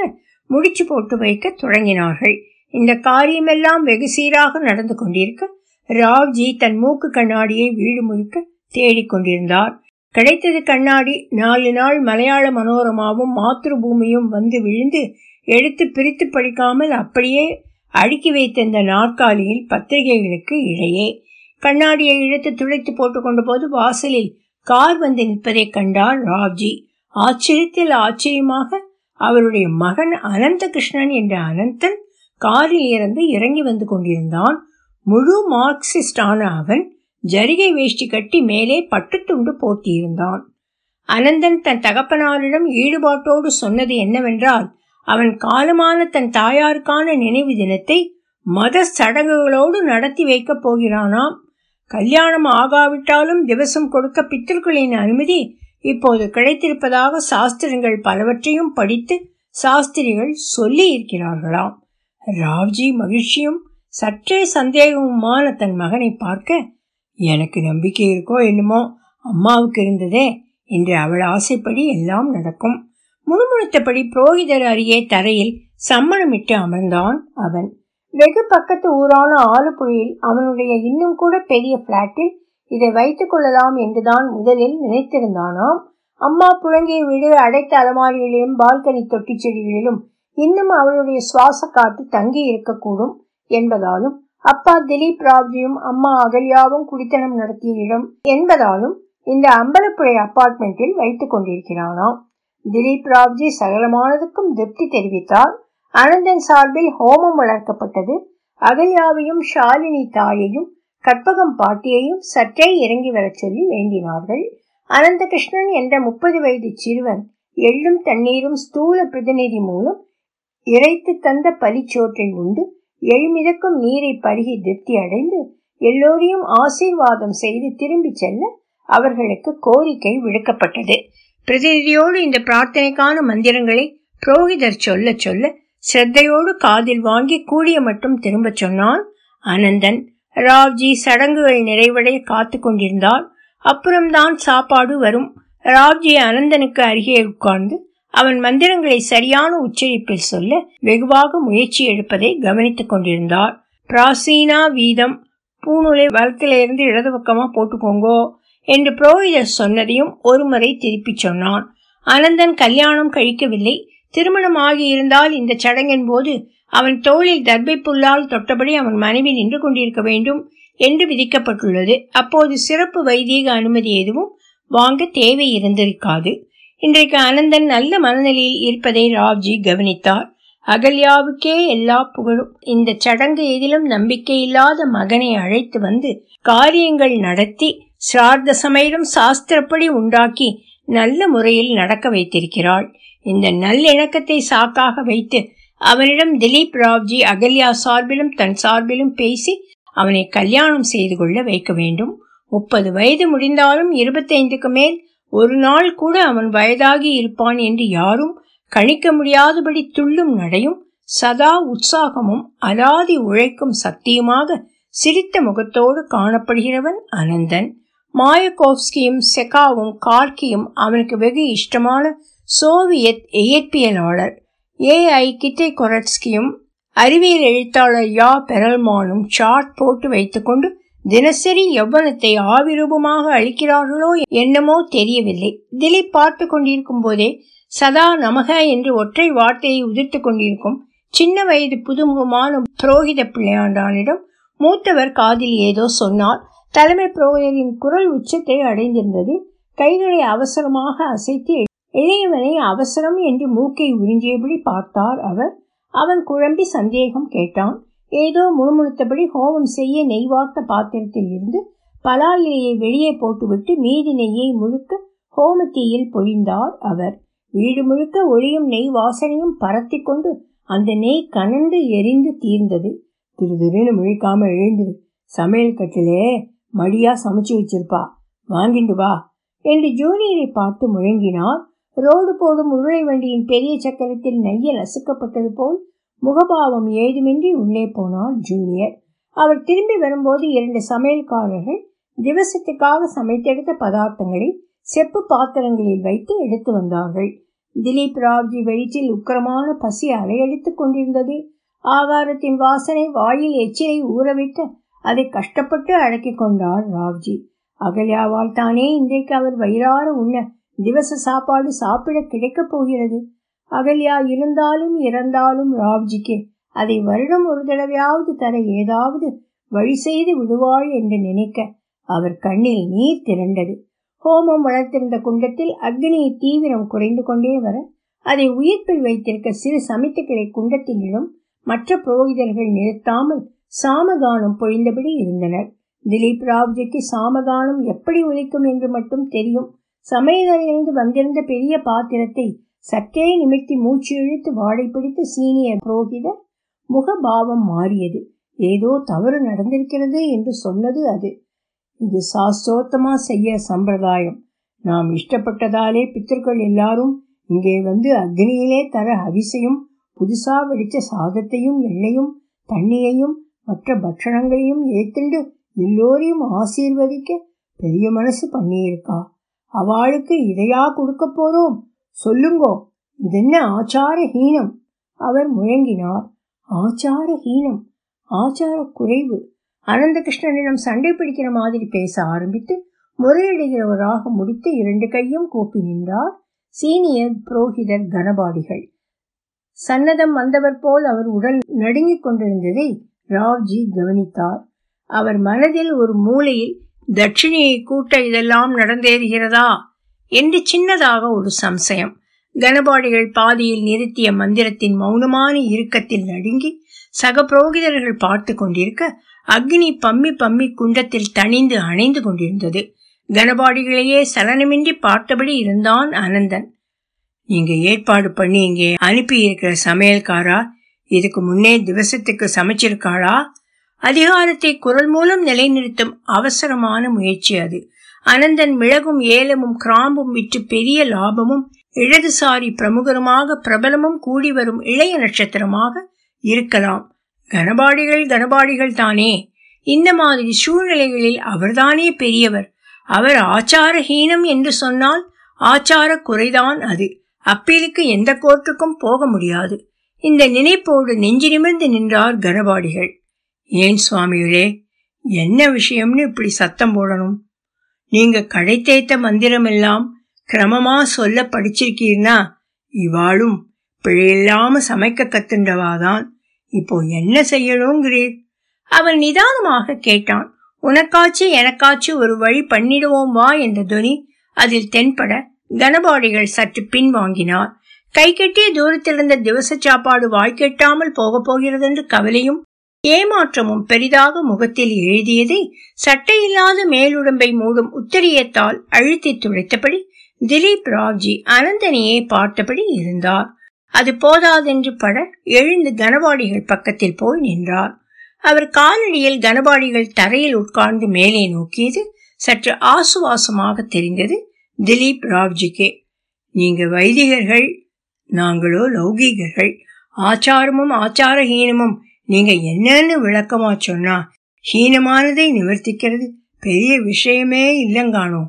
முடிச்சு போட்டு வைக்க தொடங்கினார்கள். இந்த காரியமெல்லாம் வெகு சீராக நடந்து கொண்டிருக்க ராவ்ஜி தன் மூக்கு கண்ணாடியை வீடு முழுக்க தேடிக்கொண்டிருந்தார் கிடைத்தது கண்ணாடி நாலு நாள் மலையாள மனோரமாவும் மாத்ருபூமியும் வந்து விழுந்து எடுத்து பிரித்து படிக்காமல் அப்படியே அடுக்கி வைத்த இந்த நாற்காலியில் பத்திரிகைகளுக்கு இடையே கண்ணாடியை இழுத்து துளைத்து போட்டுக்கொண்ட போது வாசலில் கார் வந்து நிற்பதைக் கண்டார் ராவ்ஜி. ஆச்சரியத்தில் ஆச்சரியமாக அவருடைய மகன் அனந்த கிருஷ்ணன் என்ற அனந்தன் காரில் இருந்து இறங்கி வந்து கொண்டிருந்தான். முழு மார்க்சிஸ்டான அவன் ஜரிகை வேஷ்டி கட்டி மேலே பட்டுத்துண்டு போட்டியிருந்தான். அனந்தன் தன் தகப்பனாரிடம் ஈடுபாட்டோடு சொன்னது என்னவென்றால் அவன் காலமான தன் தாயாருக்கான நினைவு தினத்தை மத சடங்குகளோடு நடத்தி வைக்கப் போகிறானாம். கல்யாணம் ஆகாவிட்டாலும் திவசம் கொடுக்க பித்தர்களின் அனுமதி இப்போது கிடைத்திருப்பதாக சாஸ்திரங்கள் பலவற்றையும் படித்து சாஸ்திரிகள் சொல்லி இருக்கிறார்களாம் ராவ்ஜி மகிழ்ச்சியும் சற்றே சந்தேகமுமான தன் மகனை பார்க்க எனக்கு நம்பிக்கை இருக்கோ என்னமோ அம்மாவுக்கு இருந்ததே என்று அவள் ஆசைப்படி எல்லாம் நடக்கும். முணுமுணுத்தபடி புரோகிதர் அருகே தரையில் சம்மணமிட்டு அமர்ந்தான் அவன். வெகு பக்கத்து ஊரான ஆலுப்புழியில் அவனுடைய இன்னும் கூட பெரிய பிளாட்டில் இதை வைத்துக் கொள்ளலாம் என்றுதான் முதலில் நினைத்திருந்தானாம். அம்மா புழங்கிய வீடு அடைத்த அலமாரிகளிலும் பால்கனி தொட்டி செடிகளிலும் இன்னும் அவளுடைய சுவாச காற்று தங்கி இருக்கக்கூடும் என்பதாலும் அப்பா திலீப் ராவ்ஜியும் அம்மா அகல்யாவும் குடித்தனம் நடத்திய இடம் என்பதாலும் இந்த அம்பலப்புழை அப்பார்ட்மெண்டில் வைத்துக் கொண்டிருக்கிறானாம். திலீப் ராவ்ஜி சகலமானதுக்கும் திருப்தி தெரிவித்தார். அனந்தன் சார்பில் ஹோமம் வளர்க்கப்பட்டது. அகல்யாவையும் ஷாலினி தாயையும் கற்பகம் பாட்டியையும் சற்றே இறங்கி வரச் சொல்லி வேண்டினார்கள். அனந்தகிருஷ்ணன் என்ற முப்பது வயது சிறுவன் எள்ளும் தண்ணீரும் ஸ்தூல பிரதிநிதி மூலம் இறைத்து தந்த பலிச்சோற்றை உண்டு எழுமிதக்கும் நீரை பருகி திருப்தி அடைந்து எல்லோரையும் ஆசீர்வாதம் செய்து திரும்பி செல்ல அவர்களுக்கு கோரிக்கை விடுக்கப்பட்டது. பிரதிநிதியோடு இந்த பிரார்த்தனைக்கான மந்திரங்களை புரோகிதர் சொல்ல சொல்ல ஸ்ரத்தையோடு காதில் வாங்கி கூடிய மட்டும் திரும்பச் சொன்னான். அனந்தன் ராவ்ஜி சடங்குகள் நிறைவடைய காத்து கொண்டிருந்தால் அப்புறம்தான் சாப்பாடு வரும். ராவ்ஜி அனந்தனுக்கு அருகே உட்கார்ந்து அவன் மந்திரங்களை சரியான உச்சரிப்பில் சொல்ல வெகுவாக முயற்சி எடுப்பதை கவனித்துக் கொண்டிருந்தார் பிராசீனா வீதம் பூநூலை வலத்திலிருந்து இடது பக்கமா போட்டுக்கோங்கோ என்று புரோகிதர் சொன்னதையும் ஒருமுறை திருப்பிச் சொன்னான். அனந்தன் கல்யாணம் கழிக்கவில்லை. திருமணம் ஆகியிருந்தால் இந்த சடங்கின் போது அவன் தோளில் தர்பை புல்லால் தொட்டபடி அவன் மனைவி நின்று கொண்டிருக்க வேண்டும் என்று விதிக்கப்பட்டுள்ளது. அப்போது சிறப்பு வைதீக அனுமதி எதுவும் வாங்க தேவை இருந்திருக்காது. இன்றைக்கு அனந்தன் நல்ல மனநிலையில் இருப்பதை ராவ்ஜி கவனித்தார் அகல்யாவுக்கே எல்லா புகழும். இந்த சடங்கு எதிலும் நம்பிக்கை இல்லாத மகனை அழைத்து வந்து காரியங்கள் நடத்தி சிரார்த்த சமயம் சாஸ்திரப்படி உண்டாக்கி நல்ல முறையில் நடக்க வைத்திருக்கிறாள். இந்த நல்லிணக்கத்தை சாக்காக வைத்து அவனிடம் திலீப் ராவ்ஜி அகல்யா சார்பிலும் தன் சார்பிலும் பேசி அவனை கல்யாணம் செய்து கொள்ள வைக்க வேண்டும். முப்பது வயது முடிந்தாலும் இருபத்தைந்துக்கு மேல் ஒரு நாள் கூட அவன் வயதாகி இருப்பான் என்று யாரும் கணிக்க முடியாதபடி துள்ளும் நடையும் சதா உற்சாகமும் அலாதி உழைக்கும் சக்தியுமாக சிரித்த முகத்தோடு காணப்படுகிறவன் அனந்தன். மாயகோவ்ஸ்கியும் செகாவும் கார்க்கியும் அவனுக்கு வெகு இஷ்டமான சோவியத் இயற்பியலாளர். ஏஐ கிட்டே கொரட்ஸ்கியும் அறிவியல் எழுத்தாளர் யா பெரல்மானும் சார்ட் போட்டு வைத்துக்கொண்டு தினசரி எவ்வளத்தை ஆவிரூபமாக அளிக்கிறார்களோ என்னமோ தெரியவில்லை. திலீப் பார்த்து கொண்டிருக்கும் போதே சதா நமக என்று ஒற்றை வார்த்தையை உதிர்த்து கொண்டிருக்கும் சின்ன வயது புதுமுகமான புரோகித பிள்ளையாண்டானிடம் மூத்தவர் காதில் ஏதோ சொன்னார். தலைமை புரோகிதரின் குரல் உச்சத்தை அடைந்திருந்தது. கைகளை அவசரமாக அசைத்து இளையவனை அவசரம் என்று மூக்கை உறிஞ்சியபடி பார்த்தார் அவர். அவன் குழம்பி சந்தேகம் கேட்டான். ஏதோ முணுமுணுத்தபடி ஹோமம் செய்ய நெய்வார்த்த பாத்திரத்தில் இருந்து பலா இலையை வெளியே போட்டுவிட்டு மீதி நெய்யை முழுக்க ஹோமத்தீயில் பொழிந்தார் அவர். வீடு முழுக்க ஒளியும் நெய் வாசனையும் பரத்தி கொண்டு அந்த நெய் கனந்து எரிந்து தீர்ந்தது. திரு திருன்னு முழிக்காம எழுந்துரு. சமையல் கட்டிலே மடியா சமைச்சு வச்சிருப்பா. வாங்கிண்டு வா என்று ஜூனியரை பார்த்து முழங்கினார். ரோடு போடும் உருளை வண்டியின் பெரிய சக்கரத்தில் நெய்ய நசுக்கப்பட்டது போல் முகபாவம் ஏதுமின்றி உள்ளே போனார் ஜூனியர். அவர் திரும்பி வரும்போது இரண்டு சமையல்காரர்கள் திவசத்துக்காக சமைத்தெடுத்த பதார்த்தங்களை செப்பு பாத்திரங்களில் வைத்து எடுத்து வந்தார்கள். திலீப் ராவ்ஜி வயிற்றில் உக்கிரமான பசி அலையடித்துக் கொண்டிருந்தது. ஆகாரத்தின் வாசனை வாயில் எச்சிலை ஊறவிட்டு அதை கஷ்டப்பட்டு அடக்கி கொண்டார் ராவ்ஜி. அகல்யாவால் தானே இன்றைக்கு அவர் வயிறார உண்ண திவச சாப்பாடு சாப்பிட கிடைக்கப் போகிறது. அகல்யா இருந்தாலும் இறந்தாலும் ராவ்ஜிக்கு அதை வருடம் ஒரு தடவையாவது தர ஏதாவது வழி செய்து விடுவாள் என்று நினைக்க அவர் கண்ணில் நீர் திரண்டது. ஹோமம் வளர்த்திருந்த குண்டத்தில் அக்னியை தீவிரம் குறைந்து கொண்டே வர அதை உயிர்ப்பில் வைத்திருக்க சிறு சமித்துக்களை குண்டத்திலும் மற்ற புரோகிதர்கள் நிறுத்தாமல் சாமகானம் பொழிந்தபடி இருந்தனர். திலீப் ராவ்ஜிக்கு சாமகானம் எப்படி ஒலிக்கும் என்று மட்டும் தெரியும். சமையலறையிலிருந்து வந்திருந்த பெரிய பாத்திரத்தை சற்றே நிமிர்த்தி மூச்சு இழுத்து வாடை பிடித்து சீனிய புரோகிதர் முகபாவம் மாறியது. ஏதோ தவறு நடந்திருக்கிறது என்று சொன்னது அது. இது சாஸ்திரோத்தமா செய்ய சம்பிரதாயம். நாம் இஷ்டப்பட்டதாலே பித்தர்கள் எல்லாரும் இங்கே வந்து அக்னியிலே தர அவிசையும் புதுசா வெடிச்ச சாதத்தையும் எண்ணெயும் தண்ணியையும் மற்ற பட்சணங்களையும் ஏத்துண்டு எல்லோரையும் ஆசீர்வதிக்க பெரிய மனசு பண்ணியிருக்கா. அவளுக்கு இதையா கொடுக்க போறோம்? சொல்லுங்கோ. இதென்ன ஆச்சார ஹீனம் அவர் முழங்கினார். ஆச்சார ஹீனம் ஆச்சார குறைவு அனந்தகிருஷ்ணனிடம் சண்டை பிடிக்கிற மாதிரி பேச ஆரம்பித்து முறையிடுகிறவராக முடித்து இரண்டு கையும் கூப்பி நின்றார் சீனியர் புரோகிதர் கனபாடிகள். சன்னதம் வந்தவர் போல் அவர் உடல் நடுங்கிக் கொண்டிருந்ததை ராவ்ஜி கவனித்தார். அவர் மனதில் ஒரு மூலையில் தட்சிணியை கூட்ட இதெல்லாம் நடந்தேறுகிறதா? என்று சின்னதாக ஒரு சம்சயம். கனபாடிகள் பாதியில் நிறுத்திய மந்திரத்தின் மௌனமான இறுக்கத்தில் நடுங்கி சக புரோகிதர்கள் பார்த்து கொண்டிருக்க அக்னி பம்மி பம்மி குண்டத்தில் தணிந்து அணைந்து கொண்டிருந்தது. கனபாடிகளையே சலனமின்றி பார்த்தபடி இருந்தான் அனந்தன். நீங்க ஏற்பாடு பண்ணி இங்கே அனுப்பி இருக்கிற சமையல்காரா? இதுக்கு முன்னே திவசத்துக்கு சமைச்சிருக்காளா? அதிகாரத்தை குரல் மூலம் நிலைநிறுத்தும் அவசரமான முயற்சி அது. அனந்தன் மிளகும் ஏலமும் கிராம்பும் விற்று பெரிய லாபமும் இடதுசாரி பிரமுகருமாக பிரபலமும் கூடி வரும் இளைய நட்சத்திரமாக இருக்கலாம். கனபாடிகள் கனபாடிகள் தானே. இந்த மாதிரி சூழ்நிலைகளில் அவர்தானே பெரியவர். அவர் ஆச்சாரஹீனம் என்று சொன்னால் ஆச்சார குறைதான் அது. அப்பீலுக்கு எந்த கோர்ட்டுக்கும் போக முடியாது. இந்த நினைப்போடு நெஞ்சு நிமிர்ந்து நின்றார் கனபாடிகள். ஏன் சுவாமிகளே என்ன விஷயம்னு இப்படி சத்தம் போடணும்? நீங்க கடை தேய்த்த மந்திரம் எல்லாம் கிரமமா சொல்ல படிச்சிருக்கீர்னா இவாளும் பிழையில்லாம சமைக்க கத்துண்டவாதான். இப்போ என்ன செய்யணுங்கிறீர்? அவன் நிதானமாக கேட்டான். உனக்காச்சு எனக்காச்சு ஒரு வழி பண்ணிடுவோம் வா என்ற துனி அதில் தென்பட கனபாடிகள் சற்று பின் வாங்கினார். கை கட்டிய தூரத்திலிருந்த திவச சாப்பாடு வாய்க்கெட்டாமல் போக போகிறதென்று கவலையும் ஏமாற்றமும் பெரிதாக முகத்தில் எழுதியதை சட்டையில்லாத மேலுடம்பை மூடும் உத்தரியத்தால் அழுத்தி துடைத்தபடி திலீப் ராவ்ஜி அனந்தனையே பார்த்தபடி இருந்தார். அது போதாதென்று பட எழுந்து கனபாடிகள் பக்கத்தில் போய் நின்றார். அவர் காலடியில் கனபாடிகள் தரையில் உட்கார்ந்து மேலே நோக்கியது சற்று ஆசுவாசமாக தெரிந்தது திலீப் ராவ்ஜிக்கே. நீங்க வைதிகர்கள் நாங்களோ லௌகீகர்கள். ஆச்சாரமும் ஆச்சாரஹீனமும் நீங்க என்னன்னு விளக்கமா சொன்னா ஹீனமானதை நிவர்த்திக்கிறது பெரிய விஷயமே இல்லைங்கானோ?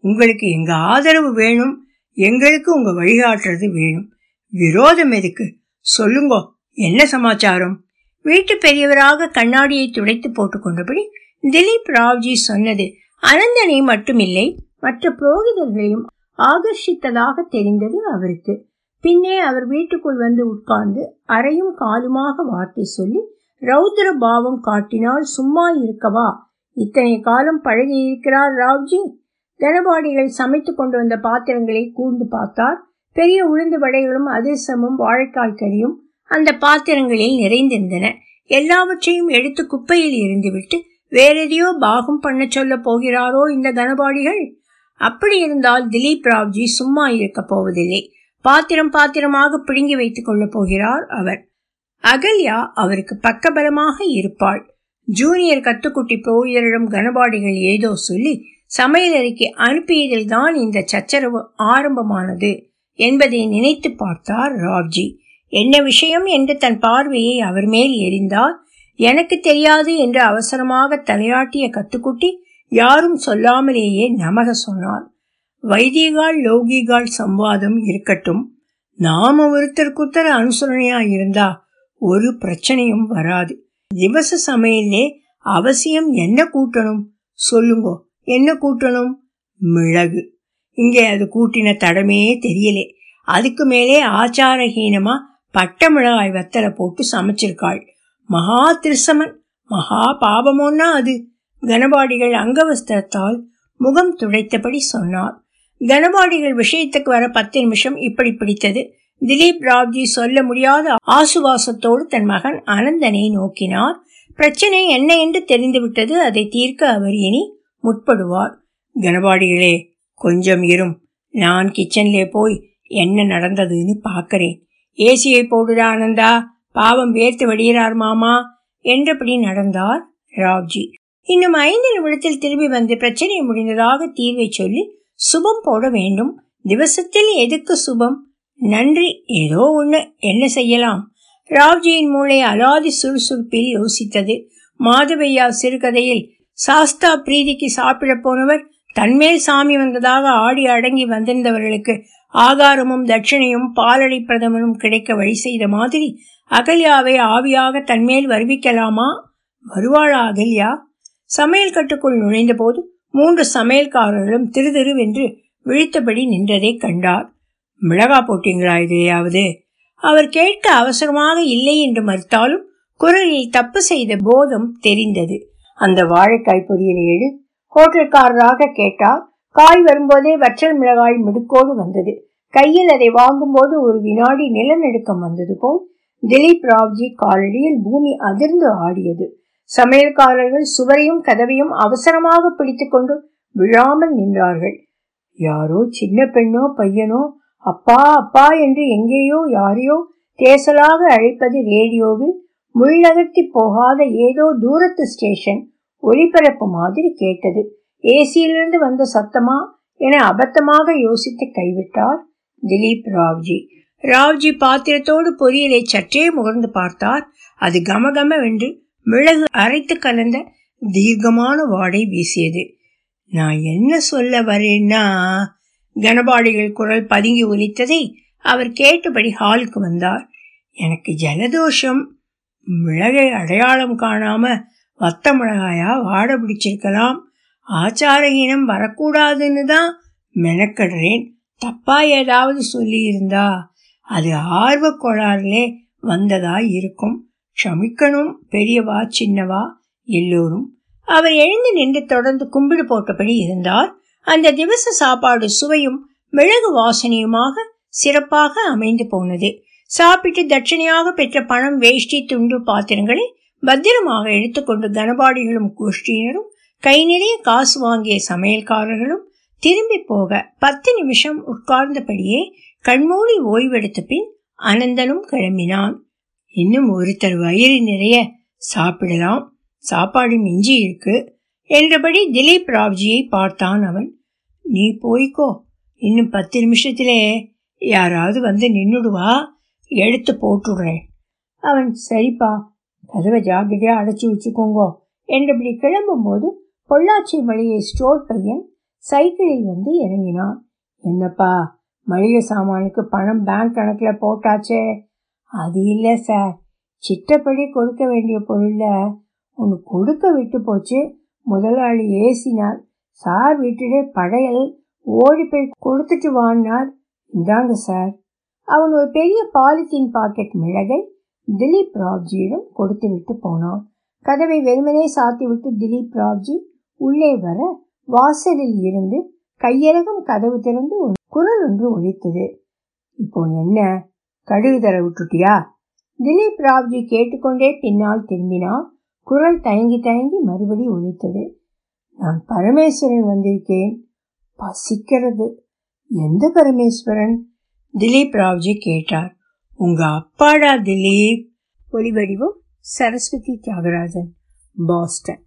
உங்களுக்கு எங்க ஆதரவு வேணும்? எங்களுக்கு உங்க வழிகாட்டுறது வேணும். விரோதம் எதுக்கு? சொல்லுங்கோ என்ன சமாச்சாரம்? வீட்டு பெரியவராக கண்ணாடியை துடைத்து போட்டுக்கொண்டபடி திலீப் ராவ்ஜி சொன்னது அனந்தனை மட்டுமில்லை மற்ற புரோகிதர்களையும் ஆகர்ஷித்ததாக தெரிந்தது அவருக்கு. பின்னே அவர் வீட்டுக்குள் வந்து உட்கார்ந்து அறையும் காலுமாக வார்த்தை சொல்லி ரௌத்ர பாவம் காட்டினால் சும்மா இருக்கவா? இத்தனை காலம் பழகி இருக்கிறார் ராவ்ஜி. தனபாடிகள் சமைத்து கொண்டு வந்த பாத்திரங்களை கூர்ந்து பார்த்தார். பெரிய உளுந்து வடைகளும் அதிர்சமும் வாழைக்காய் கறியும் அந்த பாத்திரங்களில் நிறைந்திருந்தன. எல்லாவற்றையும் எடுத்து குப்பையில் இருந்துவிட்டு வேறெதையோ பாகம் பண்ண சொல்ல போகிறாரோ இந்த கனபாடிகள் அப்படி இருந்தால் திலீப் ராவ்ஜி சும்மா இருக்க போவதில்லை. பாத்திரம் பாத்திரமாக பிடுங்கி வைத்துக் கொள்ளப் போகிறார் அவர். அகல்யா அவருக்கு பக்கபலமாக இருப்பாள். ஜூனியர் கத்துக்குட்டி புரோகிதரிடம் கனபாடிகள் ஏதோ சொல்லி சமையலறைக்கு அனுப்பியதில் தான் இந்த சச்சரவு ஆரம்பமானது என்பதை நினைத்து பார்த்தார் ராவ்ஜி. என்ன விஷயம்? என்று தன் பார்வையை அவர் மேல் எரிந்தார் எனக்கு தெரியாது என்று அவசரமாக தலையாட்டிய கத்துக்குட்டி யாரும் சொல்லாமலேயே நமக சொன்னார் வைதிகால் லௌகிகால் சம்வாதம் இருக்கட்டும். நாம ஒருத்தருக்குத்தர அனுசரணையா இருந்தா ஒரு பிரச்சனையும் வராது. திவச சமையலே அவசியம் என்ன கூட்டணும்? சொல்லுங்கோ. என்ன கூட்டணும்? மிளகு. இங்கே அது கூட்டின தடமே தெரியலே. அதுக்கு மேலே ஆச்சாரஹீனமா பட்ட மிளகாய் வத்தலை போட்டு சமைச்சிருக்காள். மகா திருசமன். மகா பாபமோன்னா அது. கனபாடிகள் அங்கவஸ்திரத்தால் முகம் துடைத்தபடி சொன்னார். கனபாடிகள் விஷயத்துக்கு வர பத்து நிமிஷம் இப்படி பிடித்தது. திலீப் ராவ்ஜி சொல்ல முடியாத ஆசுவாசத்தோடு தன் மகன் அனந்தனை நோக்கினார். பிரச்சனை என்ன என்று தெரிந்துவிட்டது. அதை தீர்க்க அவர் இனி முற்படுவார். கனபாடிகளே கொஞ்சம் இரும். நான் கிச்சன்லே போய் என்ன நடந்ததுன்னு பார்க்கறேன். ஏசியை போடுடா ஆனந்தா பாவம் வேர்த்து வடிகிறார் மாமா என்றபடி நடந்தார் ராவ்ஜி. இன்னும் ஐந்து நிமிடத்தில் திரும்பி வந்து பிரச்சனை முடிந்ததாக தீர்வை சொல்லி சுபம் போட வேண்டும். திவசத்தில் எதுக்கு சுபம்? நன்றி. ஏதோ ஒண்ணு. என்ன செய்யலாம்? ராவ்ஜியின் மூளை அலாதி சுறுசுறுப்பில் யோசித்தது. மாதவையா சிறுகதையில் சாஸ்தா பிரீதிக்கு சாப்பிட போனவர் தன்மேல் சாமி வந்ததாக ஆடி அடங்கி வந்திருந்தவர்களுக்கு ஆகாரமும் தட்சிணையும் பாலடை பிரதமனும் கிடைக்க வழி செய்த மாதிரி அகல்யாவை ஆவியாக தன்மேல் வருவிக்கலாமா? வருவாளா அகல்யா? சமையல் கட்டுக்குள் நுழைந்தபோது மூன்று சமையல்காரர்களும் திரு திருவென்று விழித்தபடி நின்றதை கண்டார். மிளகா போட்டீங்களா இதையாவது? அவர் கேட்க அவசரமாக இல்லை என்று மறுத்தாலும் குரலில் தப்பு செய்த போதம் தெரிந்தது. அந்த வாழைக்காய் பொரியலை எடு. ஹோட்டல்காரராக கேட்டார். காய் வரும்போதே வற்றல் மிளகாய் மிடுக்கோடு வந்தது. கையில் அதை வாங்கும்போது ஒரு வினாடி நிலநடுக்கம் வந்தது போல் திலீப் ராவ்ஜி காலடியில் பூமி அதிர்ந்து ஆடியது. சமையல்காரர்கள் சுவரையும் கதவையும் அவசரமாக பிடித்துக்கொண்டு விழாமல் நின்றார்கள். யாரோ சின்ன பெண்ணோ பையனோ அப்பா அப்பா என்று எங்கேயோ யாரையோ தேசலாக அழைப்பது ரேடியோவில் முள்ளகர்த்தி போகாத ஏதோ தூரத்து ஸ்டேஷன் ஒளிபரப்பு மாதிரி கேட்டது. ஏசியிலிருந்து வந்த சத்தமா என அபத்தமாக யோசித்து கைவிட்டார் திலீப் ராவ்ஜி. ராவ்ஜி பாத்திரத்தோடு பொரியலை சற்றே முகர்ந்து பார்த்தார். அது கமகமவென்று மிளகு அரைத்து கலந்த தீர்க்கமான வாடை வீசியது. நான் என்ன சொல்ல வரேன்னா கனபாடிகள் குரல் பதுங்கி ஒலித்ததை அவர் கேட்டபடி ஹாலுக்கு வந்தார். எனக்கு ஜலதோஷம். மிளகை அடையாளம் காணாம வத்த மிளகாயா வாட பிடிச்சிருக்கலாம். ஆச்சாரஹீனம் வரக்கூடாதுன்னு தான் மெனக்கடுறேன். தப்பா ஏதாவது சொல்லியிருந்தா அது ஆர்வ கோளாறுலே வந்ததா இருக்கும். க்ஷமிக்கணும் பெரியவா சின்னவா எல்லோரும். அவர் எழுந்து நின்று தொடர்ந்து கும்பிடு போட்டபடி இருந்தார். அந்த திவச சாப்பாடு சுவையும் மிளகு வாசனையுமாக சிறப்பாக அமைந்து போனது. சாப்பிட்டு தட்சணையாக பெற்ற பணம் வேஷ்டி துண்டு பாத்திரங்களை பத்திரமாக எடுத்துக்கொண்டு கனபாடிகளும் கோஷ்டியினரும் கை நிறைய காசு வாங்கிய சமையல்காரர்களும் திரும்பி போக பத்து நிமிஷம் உட்கார்ந்தபடியே கண்மூடி ஓய்வெடுத்த பின் அனந்தனும் கிளம்பினான். இன்னும் ஒருத்தர் வயிறு நிறைய சாப்பிடலாம். சாப்பாடு மிஞ்சி இருக்கு. என்றபடி திலீப் ராவ்ஜியை பார்த்தான் அவன். நீ போய்க்கோ. இன்னும் பத்து நிமிஷத்திலே யாராவது வந்து நின்னுடுவா. எடுத்து போட்டுடுறேன். அவன் சரிப்பா. கதவை ஜாக்கிரதையா அடைச்சி வச்சுக்கோங்கோ. என்றபடி கிளம்பும்போது பொள்ளாச்சி மளிகை ஸ்டோர் பையன் சைக்கிளில் வந்து இறங்கினான். என்னப்பா மளிகை சாமானுக்கு பணம் பேங்க் கணக்கில் போட்டாச்சே. அது இல்லை சார். சிட்டப்படி கொடுக்க வேண்டிய பொருளில் ஒன்று கொடுக்க விட்டு போச்சு. முதலாளி ஏசினார். சார் வீட்டிலே படையல் ஓடி போய் கொடுத்துட்டு வாங்கினார் இந்தாங்க சார். அவன் ஒரு பெரிய பாலித்தீன் பாக்கெட் மிளகை திலீப் ராவ்ஜியிடம் கொடுத்து விட்டு போனான். கதவை வெறுமனே சாத்தி விட்டு திலீப் ராவ்ஜி உள்ளே வர வாசலில் இருந்து கையழகம் கதவு திறந்து குரல் ஒன்று ஒழித்தது இப்போ என்ன? கடுகு தர விட்டுட்டியா? திலீப் ராவ்ஜி கேட்டுக்கொண்டே பின்னால் திரும்பினார். குரல் தயங்கி தயங்கி மறுபடி ஒழித்தது நான் பரமேஸ்வரன் வந்திருக்கேன். பசிக்கிறது. எந்த பரமேஸ்வரன்? திலீப் ராவ்ஜி கேட்டார். உங்க அப்பாடா திலீப்? ஒளிவடிவம் சரஸ்வதி தியாகராஜன் பாஸ்டன்.